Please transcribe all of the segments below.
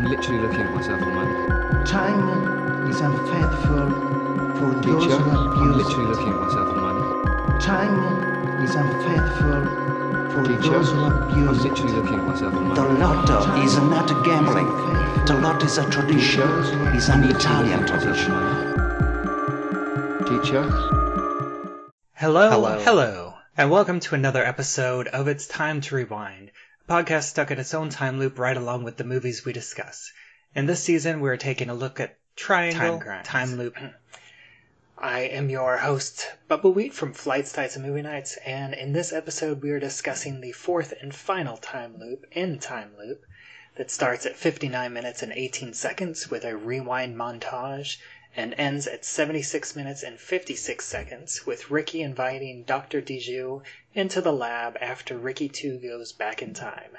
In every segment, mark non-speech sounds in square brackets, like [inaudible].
I'm literally looking at myself at the moment. Time is unfaithful for those Teacher, who I'm literally it. looking at myself at the moment. Time is unfaithful for Teacher, those who I'm literally it. looking at myself at the The moment. lotto is not gambling. The lotto is a tradition. It's an Italian tradition. Teacher, Hello, Hello. hello, and welcome to another episode of It's Time to Rewind, a podcast stuck in its own time loop right along with the movies we discuss. In this season, we're taking a look at Triangle Time Crimes. Time Loop. I am your host, Bubba Wheat from Flights, Tights, and Movie Nights, and in this episode, we are discussing the fourth and final time loop in Time Loop that starts at 59 minutes and 18 seconds with a rewind montage and ends at 76 minutes and 56 seconds with Ricky inviting Dr. Dijou into the lab after Ricky 2 goes back in time.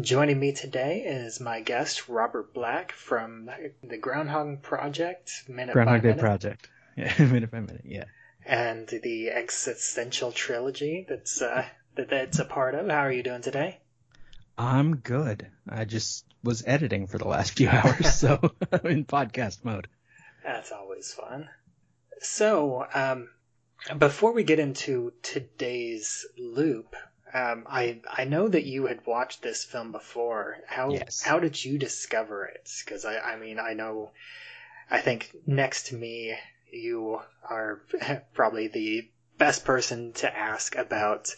Joining me today is my guest, Robert Black from the Groundhog Project, Minute by Groundhog Day Minute, Project. [laughs] Yeah, minute by minute. Yeah. and the Existential Trilogy that's, uh, that that's a part of. How are you doing today? I'm good. I just was editing for the last few [laughs] hours, so [laughs] I'm in podcast mode. That's always fun. So, um, before we get into today's loop, um, I I know that you had watched this film before. How Yes. how did you discover it? Because I I mean I know, I think next to me you are [laughs] probably the best person to ask about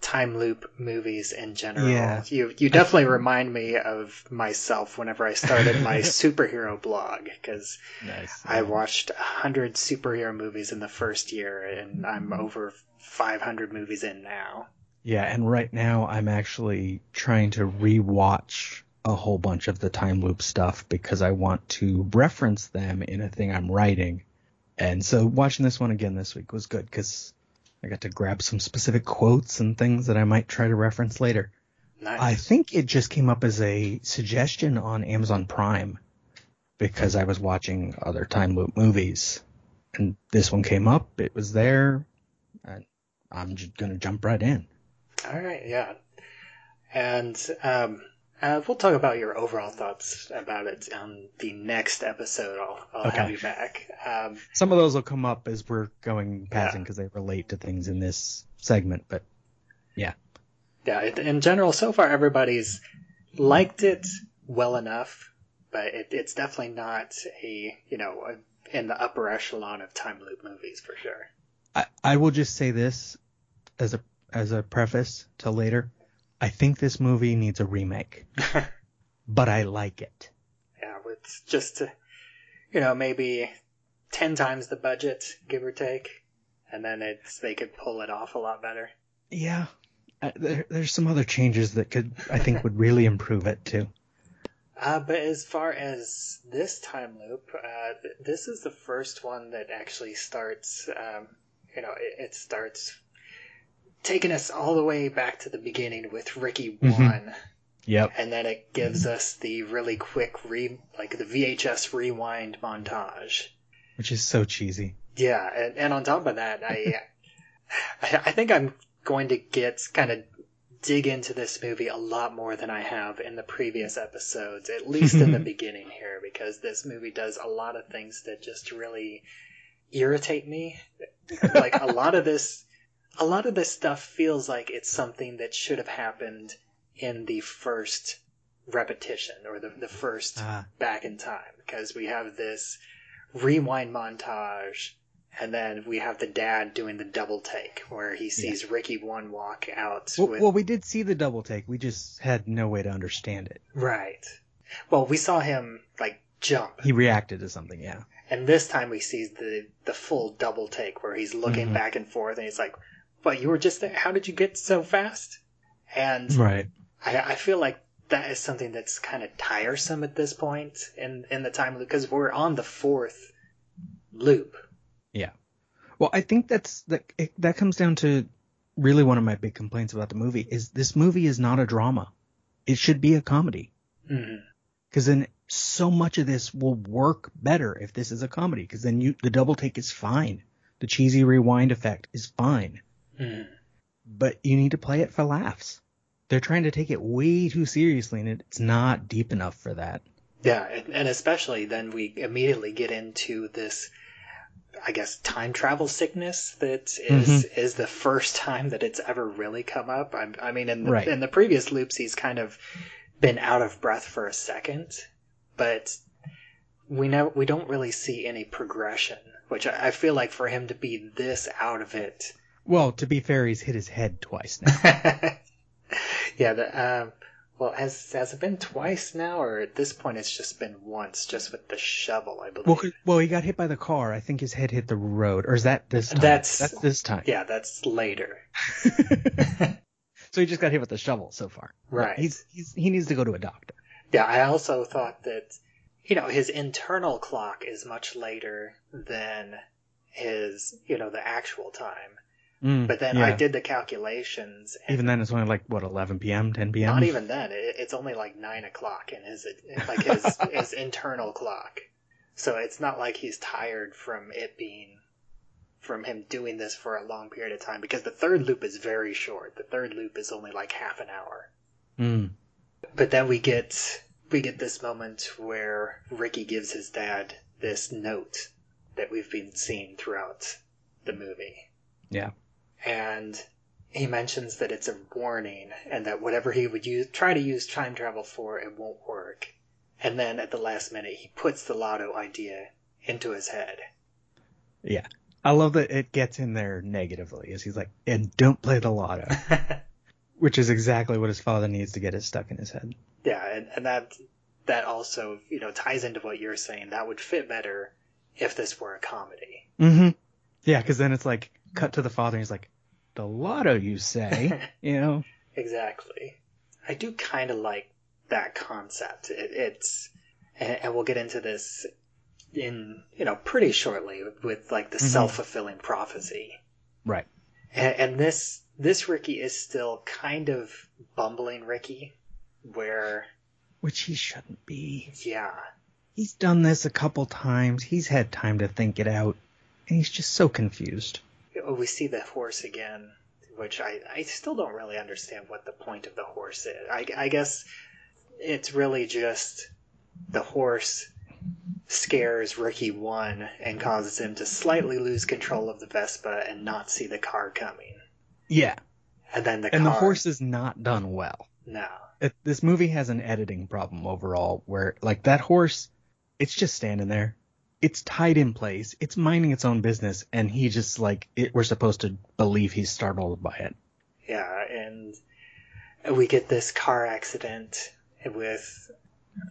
time loop movies in general. Yeah. You you definitely remind me of myself whenever I started my [laughs] superhero blog because Nice. I watched 100 superhero movies in the first year, and I'm mm-hmm. over 500 movies in now. Yeah, and right now I'm actually trying to rewatch a whole bunch of the time loop stuff because I want to reference them in a thing I'm writing. And so watching this one again this week was good because I got to grab some specific quotes and things that I might try to reference later. Nice. I think it just came up as a suggestion on Amazon Prime because I was watching other time loop movies. And this one came up, it was there, and I'm just going to jump right in. All right, yeah. And um, uh, we'll talk about your overall thoughts about it on the next episode. I'll, I'll have you back. Um, Some of those will come up as we're going passing Yeah. because they relate to things in this segment, but yeah, it, in general, so far everybody's liked it well enough, but it, it's definitely not a you know a, in the upper echelon of time loop movies for sure. I, I will just say this as a as a preface to later. I think this movie needs a remake, [laughs] but I like it. Yeah, it's just, you know, maybe 10 times the budget, give or take. And then it's, they could pull it off a lot better. Yeah, uh, there, there's some other changes that could I think would really improve it too. [laughs] Uh, but as far as this time loop, uh, th- this is the first one that actually starts, um, you know, it, it starts taking us all the way back to the beginning with Ricky Mhm. 1. Yep. And then it gives us the really quick re, like the VHS rewind montage. Which is so cheesy. Yeah, and, and on top of that, I [laughs] I think I'm going to get kind of dig into this movie a lot more than I have in the previous episodes, at least in the [laughs] beginning here, because this movie does a lot of things that just really irritate me. Like a lot of this, a lot of this stuff feels like it's something that should have happened in the first repetition or the, the first Ah. back in time because we have this rewind montage and then we have the dad doing the double take where he sees Ricky one walk out Well, with well, we did see the double take. We just had no way to understand it. right. Well, we saw him like jump, He reacted to something, yeah. and this time we see the the full double take where he's looking Mhm. back and forth, and he's like, "What? You were just there? How did you get so fast?" And Right. I, I feel like that is something that's kind of tiresome at this point in in the time loop because we're on the fourth loop. Yeah. Well, I think that's that. It, that comes down to really one of my big complaints about the movie is this movie is not a drama. It should be a comedy mm-hmm. because then so much of this will work better if this is a comedy because then you the double take is fine, the cheesy rewind effect is fine, Mhm. but you need to play it for laughs. They're trying to take it way too seriously and it's not deep enough for that. Yeah, and, and especially then we immediately get into this, I guess, time travel sickness that is is the first time that it's ever really come up. I, I mean, in the, Right. in the previous loops, he's kind of been out of breath for a second, but we never we don't really see any progression. Which I, I feel like for him to be this out of it, Well, to be fair, he's hit his head twice now. [laughs] yeah. The, um, well, has has it been twice now, or at this point it's just been once, just with the shovel, I believe. well, well, he got hit by the car. I think his head hit the road, or is that this time? That's- that's this time. yeah, that's later. [laughs] [laughs] so he just got hit with the shovel so far. Right. He's, he's he needs to go to a doctor. Yeah, I also thought that, you know, his internal clock is much later than his, you know, the actual time. Mm, But then yeah. I did the calculations, and Even then, it's only like what 11 p.m., 10 p.m. not even then. It, it's only like nine o'clock in his like his [laughs] his internal clock. So it's not like he's tired from it being from him doing this for a long period of time because the third loop is very short. The third loop is only like half an hour. Mm, But then we get we get this moment where Ricky gives his dad this note that we've been seeing throughout the movie. Yeah. And he mentions that it's a warning and that whatever he would use try to use time travel for it won't work. And then at the last minute he puts the lotto idea into his head. yeah. I love that it gets in there negatively. Is he's like, and don't play the lotto, [laughs] which is exactly what his father needs to get it stuck in his head. yeah, and, and that that also, you know, ties into what you're saying. That would fit better if this were a comedy. Mm-hmm. Yeah, because then it's like cut to the father, and he's like, the lotto, you say? [laughs] you know? Exactly. I do kind of like that concept. It, it's, and, and we'll get into this in you know pretty shortly with like the Mhm. self fulfilling prophecy. Right. And, and this this Ricky is still kind of bumbling Ricky, where Which he shouldn't be. yeah, He's done this a couple times. He's had time to think it out, and he's just so confused. Oh, we see the horse again, which I, I still don't really understand what the point of the horse is. I, I guess it's really just the horse scares Ricky one and causes him to slightly lose control of the Vespa and not see the car coming. Yeah, And then the and the horse is not done well. no, It, this movie has an editing problem overall, where like that horse, it's just standing there. It's tied in place. It's minding its own business, and he just like it, we're supposed to believe he's startled by it. yeah, and we get this car accident with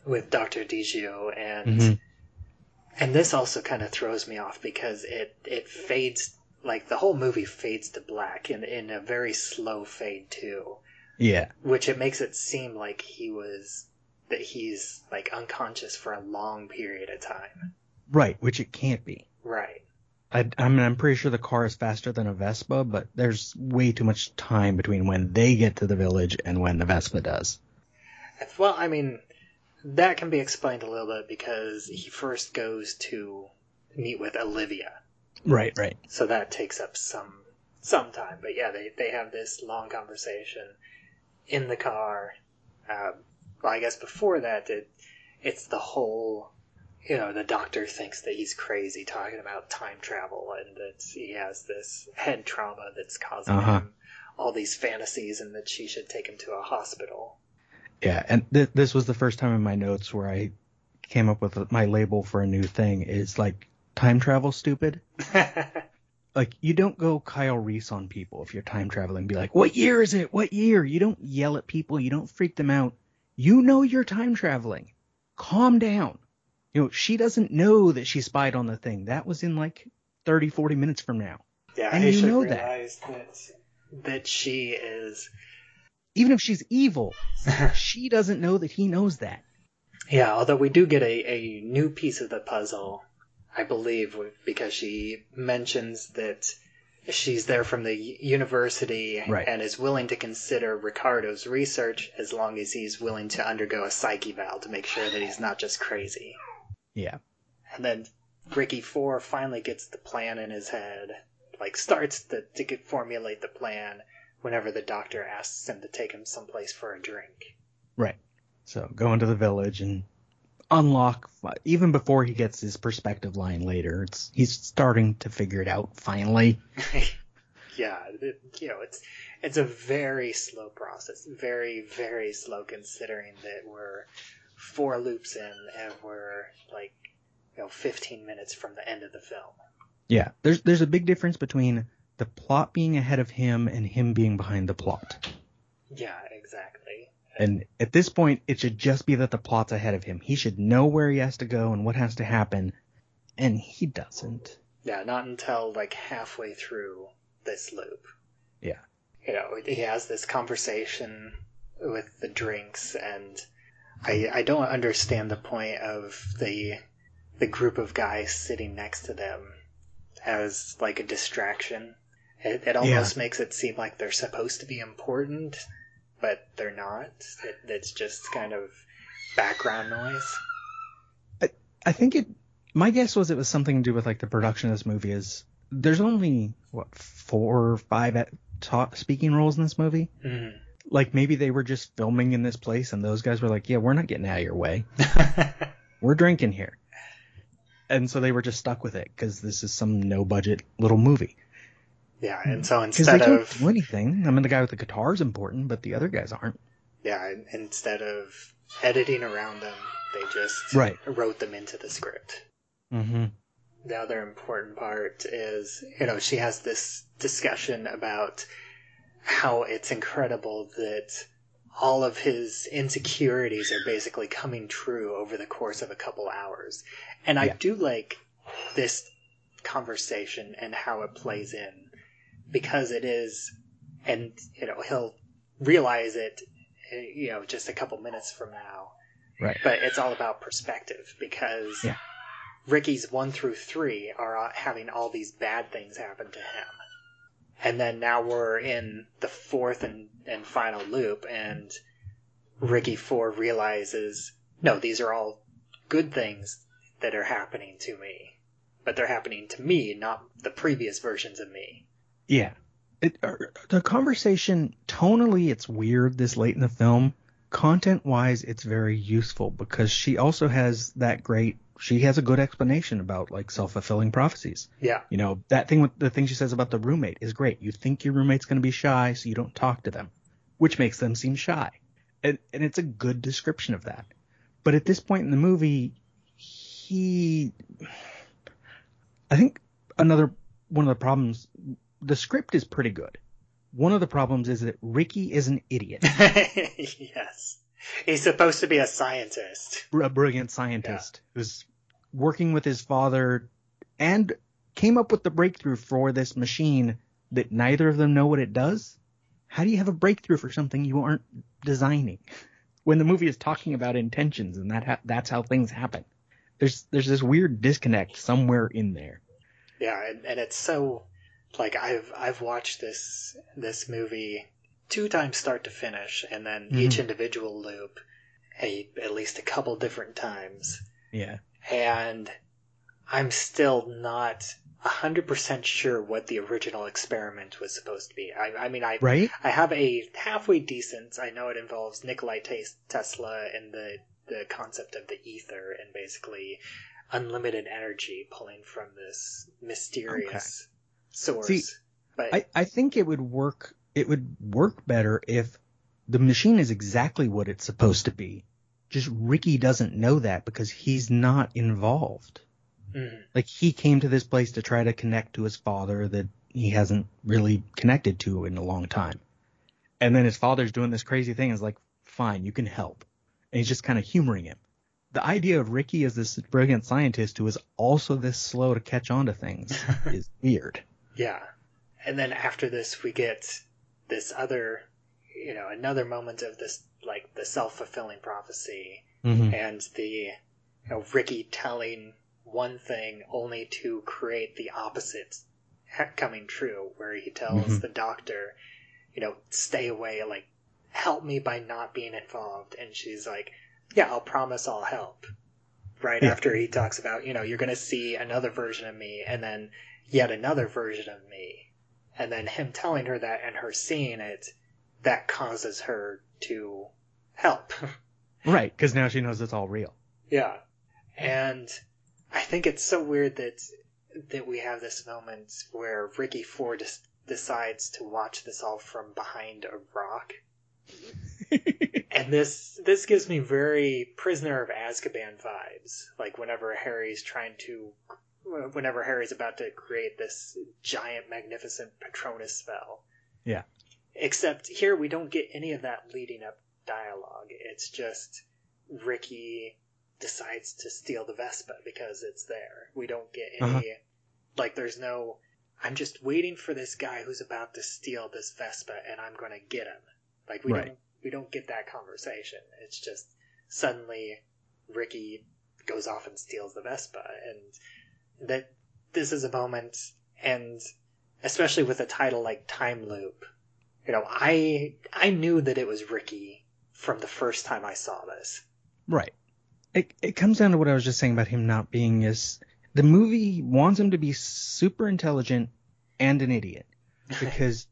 with Doctor Digio and. Mhm. And this also kind of throws me off because it it fades like the whole movie fades to black in in a very slow fade too, Yeah, which it makes it seem like he was that he's like unconscious for a long period of time. Right. Which it can't be. Right. I, I mean, I'm pretty sure the car is faster than a Vespa, but there's way too much time between when they get to the village and when the Vespa does. Well, I mean, that can be explained a little bit because he first goes to meet with Olivia. Right, right. So that takes up some some time. But yeah, they, they have this long conversation in the car. Um, well, I guess before that, it it's the whole, you know, the doctor thinks that he's crazy talking about time travel and that he has this head trauma that's causing Uh-huh. him all these fantasies and that she should take him to a hospital. Yeah, and th- this was the first time in my notes where I came up with my label for a new thing is like time travel stupid. [laughs] Like you don't go Kyle Reese on people if you're time traveling. Be like, what year is it? What year? You don't yell at people. You don't freak them out. You know you're time traveling. Calm down. You know she doesn't know that she spied on the thing. That was in like 30, 40 minutes from now. yeah, And he you know that. that that she is Even if she's evil, [laughs] she doesn't know that he knows that. Yeah, although we do get a, a new piece of the puzzle, I believe, because she mentions that she's there from the university Right. and is willing to consider Ricardo's research as long as he's willing to undergo a psych eval to make sure that he's not just crazy. Yeah. And then Ricky Four finally gets the plan in his head, like starts to, to get, formulate the plan whenever the doctor asks him to take him someplace for a drink. Right. So go into the village and unlock even before he gets his perspective line later. It's he's starting to figure it out finally. [laughs] yeah, it, you know, it's it's a very slow process, very very slow considering that we're four loops in and we're like you know 15 minutes from the end of the film. Yeah, there's there's a big difference between the plot being ahead of him and him being behind the plot. Yeah, exactly. And at this point, it should just be that the plot's ahead of him. He should know where he has to go and what has to happen, and he doesn't. Yeah, not until like halfway through this loop. Yeah. You know, he has this conversation with the drinks, and I I don't understand the point of the the group of guys sitting next to them as like a distraction. It, it almost makes it seem like they're supposed to be important, but they're not. It, it's just kind of background noise. I I think it. My guess was it was something to do with like the production of this movie. Is there's only what four or five at ta- speaking roles in this movie? Mm. Like maybe they were just filming in this place, and those guys were like, "Yeah, we're not getting out of your way. [laughs] we're drinking here." And so they were just stuck with it because this is some no budget little movie. yeah, and so instead they don't of do anything. I mean, the guy with the guitar is important, but the other guys aren't. Yeah, instead of editing around them, they just Right. wrote them into the script. Mm-hmm. The other important part is, you know, she has this discussion about how it's incredible that all of his insecurities are basically coming true over the course of a couple hours. And I Yeah. do like this conversation and how it plays in because it is, and, you know, he'll realize it, you know, just a couple minutes from now. Right. But it's all about perspective because Yeah. Ricky's one through three are having all these bad things happen to him. And then now we're in the fourth and, and final loop, and Ricky 4 realizes no, these are all good things that are happening to me. But they're happening to me, not the previous versions of me. Yeah. It, er, the conversation, tonally, it's weird this late in the film. Content wise, it's very useful because she also has that great, she has a good explanation about like self fulfilling prophecies. Yeah. You know, that thing with the thing she says about the roommate is great. You think your roommate's going to be shy, so you don't talk to them, which makes them seem shy. And, and it's a good description of that. But at this point in the movie, he, I think another one of the problems, the script is pretty good. One of the problems is that Ricky is an idiot, [laughs] yes. He's supposed to be a scientist. a brilliant scientist who's working with his father and came up with the breakthrough for this machine that neither of them know what it does. How do you have a breakthrough for something you aren't designing? When the movie is talking about intentions and that ha- that's how things happen. There's there's this weird disconnect somewhere in there. Yeah, and, and it's so like I've I've watched this this movie two times start to finish, and then Mhm. each individual loop a, at least a couple different times, Yeah. and I'm still not hundred percent sure what the original experiment was supposed to be. I, I mean, I Right? I have a halfway decent. I know it involves Nikolai Tes- Tesla and the the concept of the ether and basically unlimited energy pulling from this mysterious source. See, but I, I think it would work it would work better if the machine is exactly what it's supposed to be. Just Ricky doesn't know that because he's not involved. Mhm. Like he came to this place to try to connect to his father that he hasn't really connected to in a long time. And then his father's doing this crazy thing is like, fine, you can help. And he's just kind of humoring him. The idea of Ricky as this brilliant scientist who is also this slow to catch on to things [laughs] is weird. Yeah, and then after this we get this other, you know, another moment of this like the self fulfilling prophecy Mm-hmm. and the you know Ricky telling one thing only to create the opposite coming true where he tells Mhm. the doctor you know stay away like help me by not being involved and she's like yeah I'll promise I'll help right Yeah. after he talks about you know you're going to see another version of me and then yet another version of me and then him telling her that and her seeing it that causes her to help [laughs] Right, because now she knows it's all real. Yeah. And I think it's so weird that that we have this moment where Ricky Four des- decides to watch this all from behind a rock. [laughs] and this this gives me very Prisoner of Azkaban vibes. Like whenever Harry's trying to whenever Harry's about to create this giant magnificent Patronus spell. Yeah. Except here we don't get any of that leading up dialogue. It's just Ricky decides to steal the Vespa because it's there. We don't get any Uh-huh. like there's no I'm just waiting for this guy who's about to steal this Vespa and I'm going to get him. Like we Right. don't we don't get that conversation. It's just suddenly Ricky goes off and steals the Vespa and that this is a moment and especially with a title like Time Loop. You know, I I knew that it was Ricky from the first time I saw this. Right. It it comes down to what I was just saying about him not being as the movie wants him to be super intelligent and an idiot [laughs] because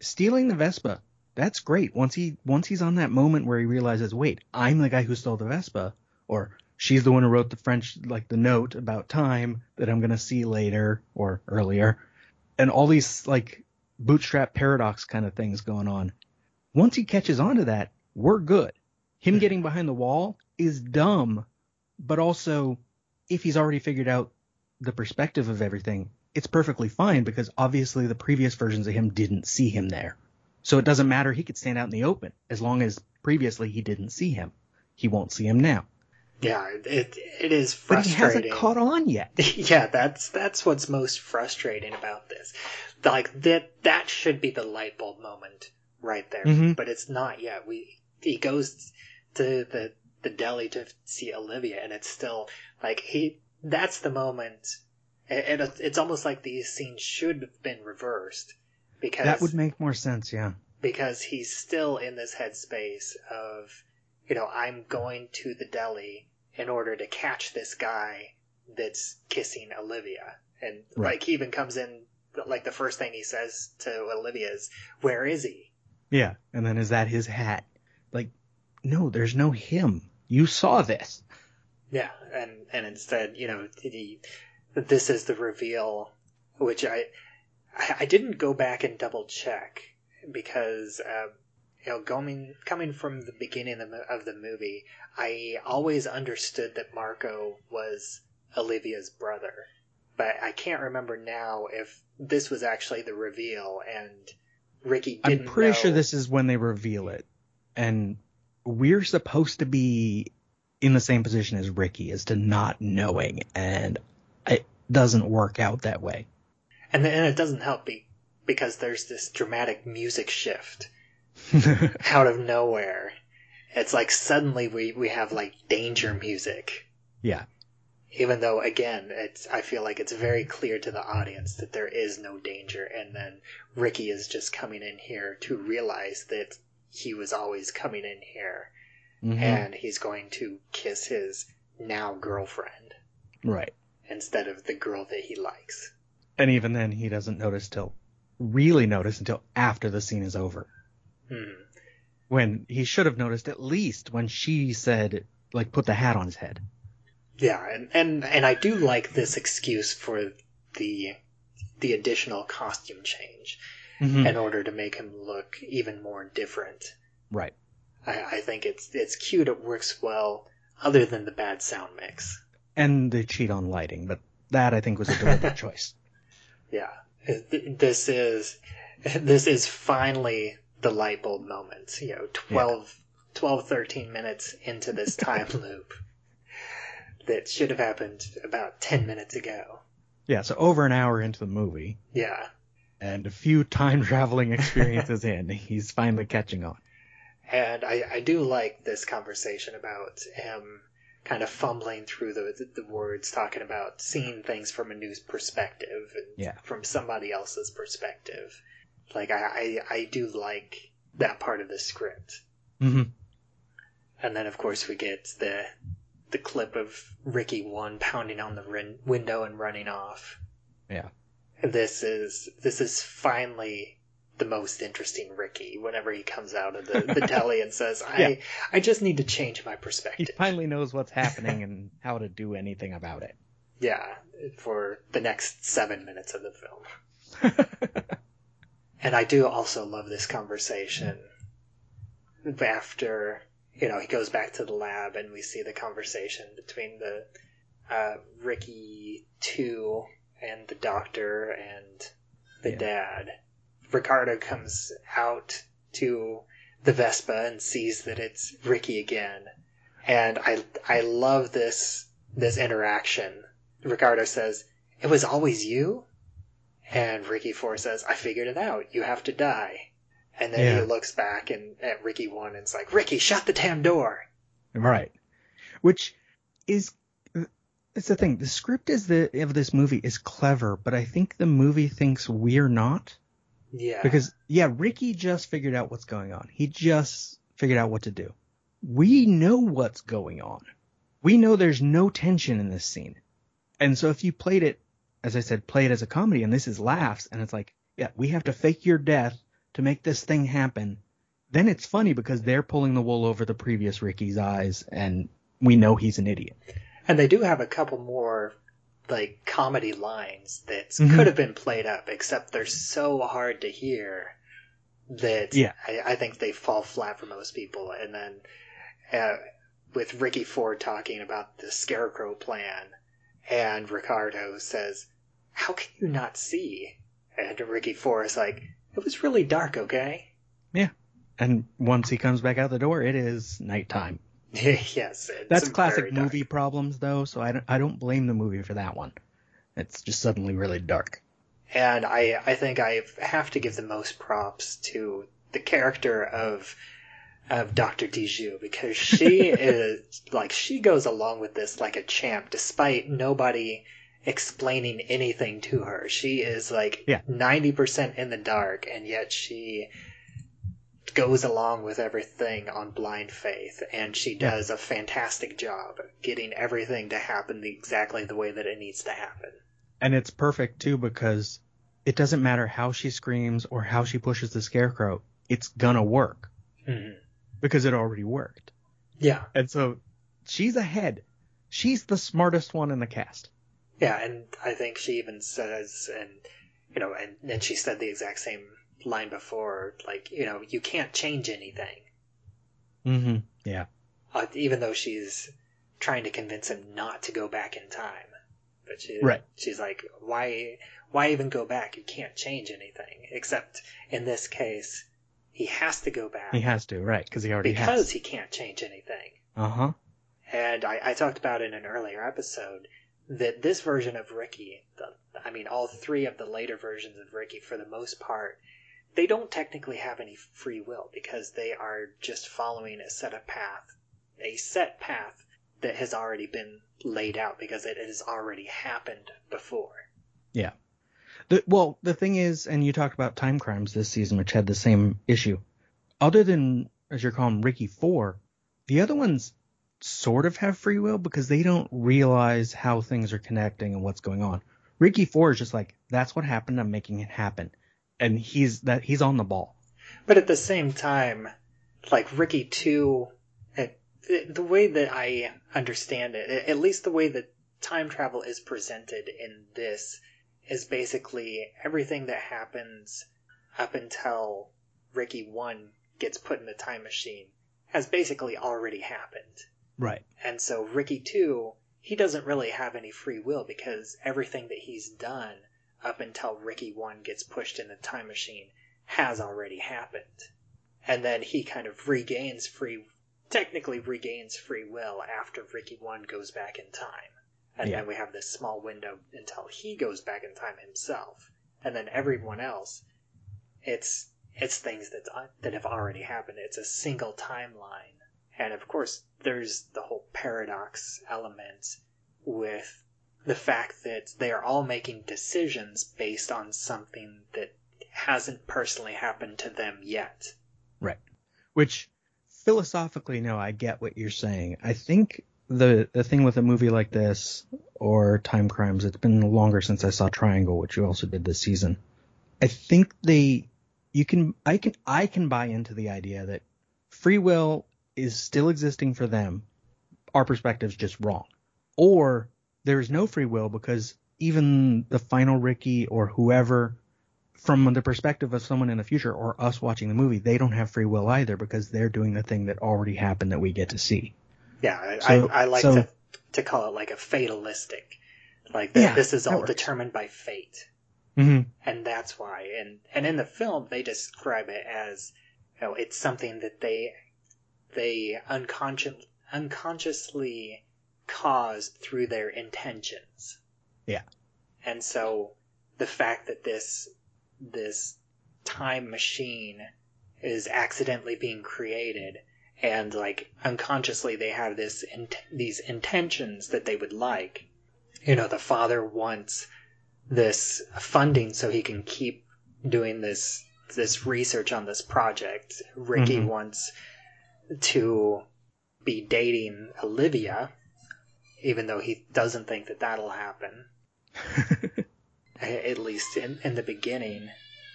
stealing the Vespa that's great once he once he's on that moment where he realizes wait I'm the guy who stole the Vespa or she's the one who wrote the French like the note about time that I'm gonna see later or earlier and all these like bootstrap paradox kind of things going on once he catches on to that we're good him getting behind the wall is dumb, but also if he's already figured out the perspective of everything, it's perfectly fine because obviously the previous versions of him didn't see him there. So it doesn't matter. He could stand out in the open as long as previously he didn't see him. He won't see him now. Yeah, it it is frustrating. But he hasn't caught on yet. [laughs] yeah, that's that's what's most frustrating about this. Like that that should be the light bulb moment right there, Mhm. but it's not yet. We he goes to the the deli to see Olivia, and it's still like he. That's the moment, and it, it's almost like these scenes should have been reversed because That would make more sense, yeah. because he's still in this headspace of, you know, I'm going to the deli in order to catch this guy that's kissing Olivia. And Right. like he even comes in like the first thing he says to Olivia is, "Where is he?" Yeah. And then is that his hat? Like, no, there's no him. You saw this. Yeah, and and instead, you know, he, this is the reveal, which I I I didn't go back and double check because uh, you know going coming from the beginning of the, of the movie, I always understood that Marco was Olivia's brother, but I can't remember now if this was actually the reveal and Ricky I'm pretty sure this is when they reveal it. And we're supposed to be in the same position as Ricky as to not knowing. And it doesn't work out that way. and then, and it doesn't help be, because there's this dramatic music shift. [laughs] out of [laughs] nowhere. It's like suddenly we, we have like danger music. yeah. Even though again, it's I feel like it's very clear to the audience that there is no danger and then Ricky is just coming in here to realize that he was always coming in here Mhm. and he's going to kiss his now girlfriend Right. instead of the girl that he likes. And even then, he doesn't notice till, really notice until after the scene is over. Hmm. When he should have noticed at least when she said, like, put the hat on his head. Yeah, and, and and I do like this excuse for the the additional costume change Mhm. in order to make him look even more different. Right. I, I think it's it's cute. It works well, other than the bad sound mix. And the cheat on lighting, but that I think was a deliberate [laughs] choice. Yeah, this is this is finally the light bulb moment. You know, 12, 12 13 minutes into this [laughs] time loop that should have happened about ten minutes ago. Yeah, so over an hour into the movie, Yeah. and a few time traveling experiences [laughs] in, he's finally catching on. And I, I do like this conversation about him kind of fumbling through the, the words, talking about seeing things from a new perspective and Yeah. from somebody else's perspective. Like, I, I, I do like that part of the script. hmm And then, of course, we get the the clip of Ricky One pounding on the rin- window and running off. Yeah. This is this is finally the most interesting Ricky whenever he comes out of the, the [laughs] deli and says, I, Yeah. I just need to change my perspective. He finally knows what's happening and how to do anything about it. Yeah, for the next seven minutes of the film. [laughs] And I do also love this conversation after, you know, he goes back to the lab and we see the conversation between the uh, Ricky 2 and the doctor and the Yeah. dad. Ricardo comes out to the Vespa and sees that it's Ricky again. And I I love this this interaction. Ricardo says, "It was always you?" And Ricky Four says, I figured it out. You have to die. And then Yeah. he looks back and at Ricky One and it's like, Ricky, shut the damn door. Right. Which is it's the thing. The script is the of this movie is clever, but I think the movie thinks we're not. Yeah. Because yeah, Ricky just figured out what's going on. He just figured out what to do. We know what's going on. We know there's no tension in this scene. And so if you played it, as I said, play it as a comedy and this is laughs and it's like, yeah, we have to fake your death to make this thing happen. Then it's funny because they're pulling the wool over the previous Ricky's eyes and we know he's an idiot. And they do have a couple more like comedy lines that Mhm. could have been played up, except they're so hard to hear that Yeah. I, I think they fall flat for most people. And then uh, with Ricky Four talking about the scarecrow plan, and Ricardo says, "How can you not see?" And Ricky Four is like, "It was really dark, okay." Yeah. And once he comes back out the door, it is nighttime. [laughs] yes, it's That's classic movie problems though, so I don't, I don't blame the movie for that one. It's just suddenly really dark. and I I think I have to give the most props to the character of of Dr. Dijou because she [laughs] is like she goes along with this like a champ despite nobody explaining anything to her. She is like Yeah. 90% in the dark and yet she goes along with everything on blind faith and she Yeah. does a fantastic job getting everything to happen the, exactly the way that it needs to happen. And it's perfect too because it doesn't matter how she screams or how she pushes the scarecrow, it's gonna work Mhm. Because it already worked. Yeah. And so she's ahead. She's the smartest one in the cast. Yeah, and I think she even says, and you know, and and she said the exact same line before, like you know, you can't change anything, Mm-hmm. Yeah. uh, even though she's trying to convince him not to go back in time. But she, Right. she's like, why, why even go back? You can't change anything, except in this case, he has to go back He has to, right? Because he already because has. he can't change anything. Uh huh. And I, I talked about in an earlier episode that this version of Ricky, the, I mean, all three of the later versions of Ricky, for the most part, they don't technically have any free will because they are just following a set of path, a set path that has already been laid out because it has already happened before. The, well, the thing is, and you talked about time crimes this season, which had the same issue. Other than, as you're calling Ricky Four, the other ones sort of have free will because they don't realize how things are connecting and what's going on. Ricky Four is just like, that's what happened. I'm making it happen, and he's that he's on the ball. But at the same time, like Ricky 2, it, the, the way that I understand it, at least the way that time travel is presented in this, is basically everything that happens up until Ricky 1 gets put in the time machine has basically already happened. Right. And so Ricky 2, he doesn't really have any free will because everything that he's done up until Ricky 1 gets pushed in the time machine has already happened. And then he kind of regains free, technically regains free will after Ricky 1 goes back in time. And Yeah. then we have this small window until he goes back in time himself. And then everyone else, it's it's things that that have already happened. It's a single timeline. And of course, there's the whole paradox element with the fact that they are all making decisions based on something that hasn't personally happened to them yet. Right. Which philosophically, no, I get what you're saying. I think the the thing with a movie like this or Time Crimes, it's been longer since I saw Triangle, which you also did this season. I think they you can I can I can buy into the idea that free will is still existing for them. Our perspective's just wrong. Or there is no free will because even the final Ricky or whoever from the perspective of someone in the future or us watching the movie, they don't have free will either because they're doing the thing that already happened that we get to see. Yeah, I, So- I, I like so- to to call it like a fatalistic, like that. Yeah, this is all determined by fate, Mm-hmm. and that's why. And and in the film, they describe it as, you know, it's something that they they unconscious unconsciously caused through their intentions. Yeah. And so the fact that this this time machine is accidentally being created and like unconsciously they have this in- these intentions that they would like. You know the father wants this funding so he can keep doing this this research on this project. Ricky Mhm. wants to be dating olivia even though he doesn't think that that'll happen. [laughs] At least in, in the beginning.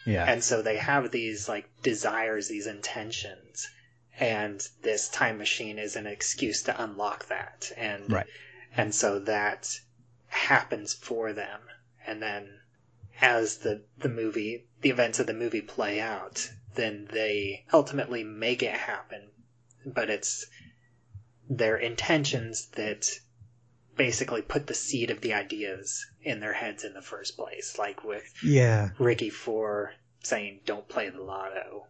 Yeah. and so they have these like desires these intentions and this time machine is an excuse to unlock that and Right. and so that happens for them and then as the the movie the events of the movie play out then they ultimately make it happen but it's their intentions that basically put the seed of the ideas in their heads in the first place like with yeah. Ricky for saying don't play the lotto.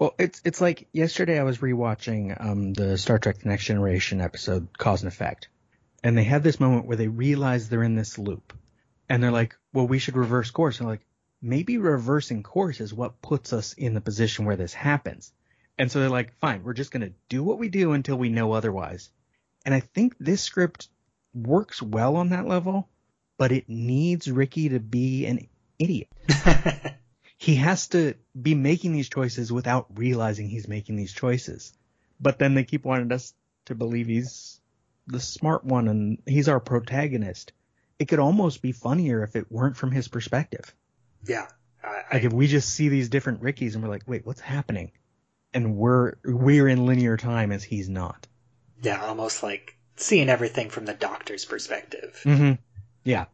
Well, it's it's like yesterday I was rewatching um the Star Trek: The Next Generation episode Cause and Effect, and they have this moment where they realize they're in this loop, and they're like, "Well, we should reverse course." And like, maybe reversing course is what puts us in the position where this happens. And so they're like, "Fine, we're just gonna do what we do until we know otherwise." And I think this script works well on that level, but it needs Ricky to be an idiot [laughs] he has to be making these choices without realizing he's making these choices. But then they keep wanting us to believe he's the smart one and he's our protagonist. It could almost be funnier if it weren't from his perspective. yeah. I, Like if we just see these different Rickies and we're like, wait, what's happening? And we're we're in linear time as he's not. yeah, almost like seeing everything from the doctor's perspective. Mm-hmm. Yeah,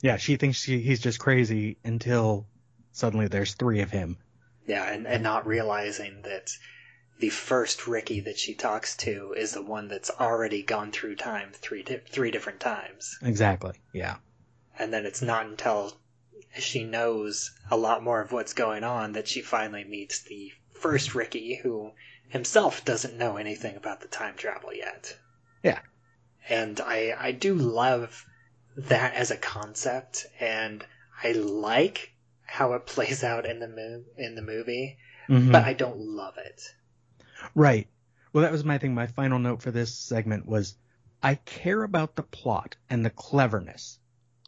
yeah. She thinks she, he's just crazy until suddenly there's three of him. Yeah, and, and not realizing that the first Ricky that she talks to is the one that's already gone through time three di- three different times. Exactly. Yeah. And then it's not until she knows a lot more of what's going on that she finally meets the first Ricky who himself doesn't know anything about the time travel yet. Yeah. And I I do love that as a concept and I like how it plays out in the mo- in the movie, Mhm. but I don't love it. Right. Well, that was my thing. My final note for this segment was I care about the plot and the cleverness.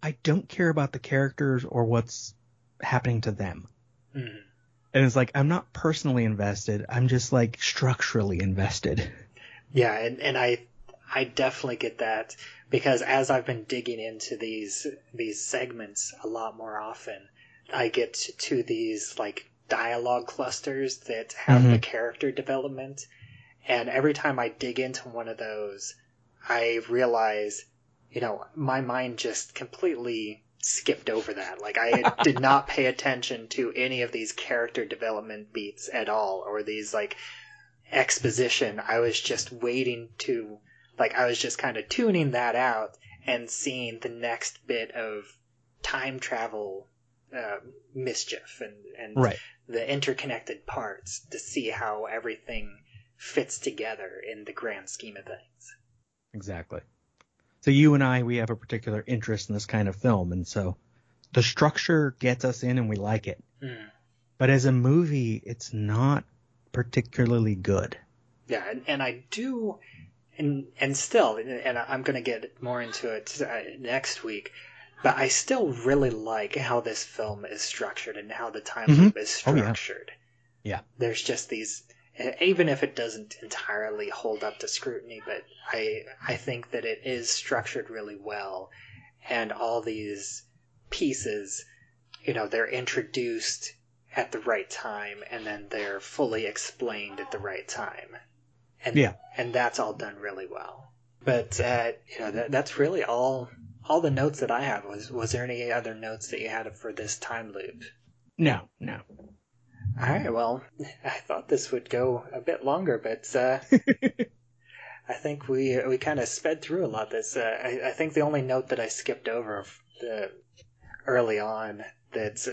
I don't care about the characters or what's happening to them. Mm. And it's like, I'm not personally invested. I'm just like structurally invested. Yeah, and, and I I definitely get that because as I've been digging into these these segments a lot more often, I get to these like dialogue clusters that have the mm-hmm. character development, and every time I dig into one of those, I realize, you know, my mind just completely skipped over that. Like I [laughs] did not pay attention to any of these character development beats at all, or these like exposition. I was just waiting to, like, I was just kind of tuning that out and seeing the next bit of time travel uh, mischief and, and Right. the interconnected parts to see how everything fits together in the grand scheme of things. Exactly. So you and I, we have a particular interest in this kind of film. And so the structure gets us in and we like it. Mm. But as a movie, it's not particularly good. Yeah, and, and I do, and and still, and I'm going to get more into it uh, next week, but I still really like how this film is structured and how the time Mhm. loop is Oh, yeah. structured. Yeah. There's just these, even if it doesn't entirely hold up to scrutiny, but I I think that it is structured really well, and all these pieces, you know, they're introduced at the right time and then they're fully explained at the right time. And Yeah. and that's all done really well. But uh, you know that, that's really all all the notes that I have. Was was there any other notes that you had for this time loop? No, no. All right, well, [laughs] I thought this would go a bit longer, but uh, [laughs] I think we we kind of sped through a lot. This uh, I, I think the only note that I skipped over the, early on that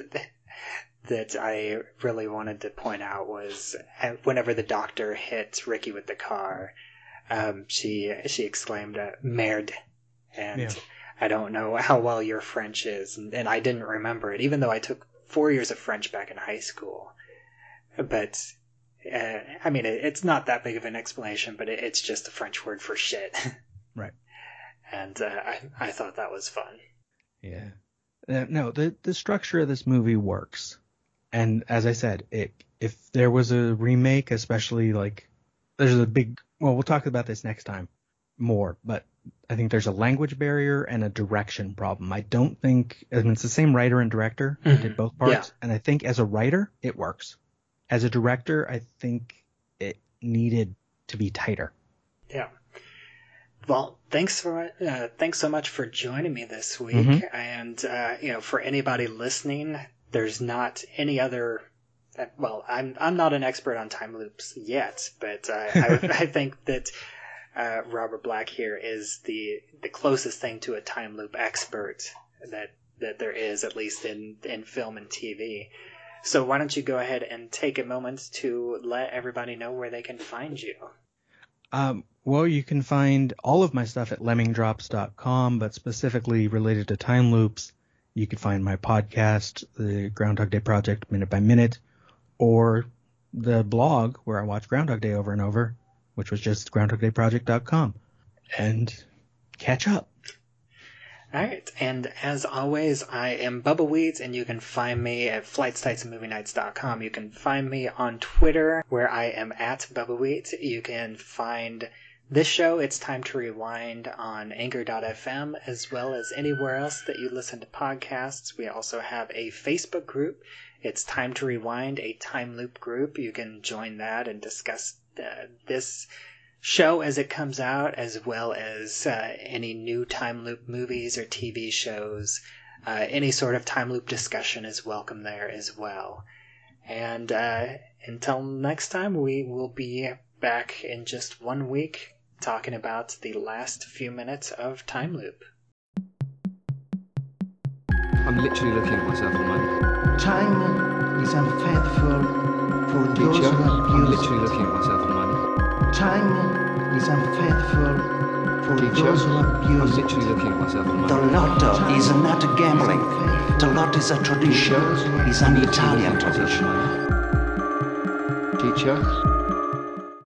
that I really wanted to point out was uh, whenever the doctor hit Ricky with the car, um, she she exclaimed uh, "merde," and Yeah. I don't know [laughs] how well your French is, and, and I didn't remember it, even though I took four years of French back in high school. But uh, I mean, it, it's not that big of an explanation, but it, it's just a French word for shit. [laughs] Right. And uh, I I thought that was fun. Yeah. Uh, no, the the structure of this movie works, and as I said, it if there was a remake, especially like there's a big well, we'll talk about this next time more, but I think there's a language barrier and a direction problem. I don't think I mean it's the same writer and director who Mhm. did both parts, Yeah. and I think as a writer it works. As a director, I think it needed to be tighter. Yeah. Well, thanks for uh, thanks so much for joining me this week. Mhm. And uh, you know, for anybody listening, there's not any other. uh, Well, I'm I'm not an expert on time loops yet, but uh, I, [laughs] I think that uh, Robert Black here is the the closest thing to a time loop expert that that there is, at least in in film and TV. So why don't you go ahead and take a moment to let everybody know where they can find you? Um, well, you can find all of my stuff at lemmingdrops.com, but specifically related to time loops, you can find my podcast, the Groundhog Day Project Minute by Minute, or the blog where I watch Groundhog Day over and over, which was just groundhogdayproject.com. And catch up. All right, and as always, I am Bubba Weeds, and you can find me at flightstightsandmovienights.com. You can find me on Twitter, where I am at Bubba Weeds. You can find this show, It's Time to Rewind, on Anchor.fm, as well as anywhere else that you listen to podcasts. We also have a Facebook group. It's Time to Rewind, a time loop group. You can join that and discuss this show as it comes out, as well as uh, any new time loop movies or TV shows. Uh, any sort of time loop discussion is welcome there as well. And uh, until next time, we will be back in just one week talking about the last few minutes of Time Loop. I'm literally looking at myself on my Time is unfaithful for those teacher. who I'm abuse literally looking at myself on my Time is unfaithful for teacher. those who I'm abuse literally looking at myself The lotto is not gambling. The lotto is a tradition. It's an Italian tradition. Teacher.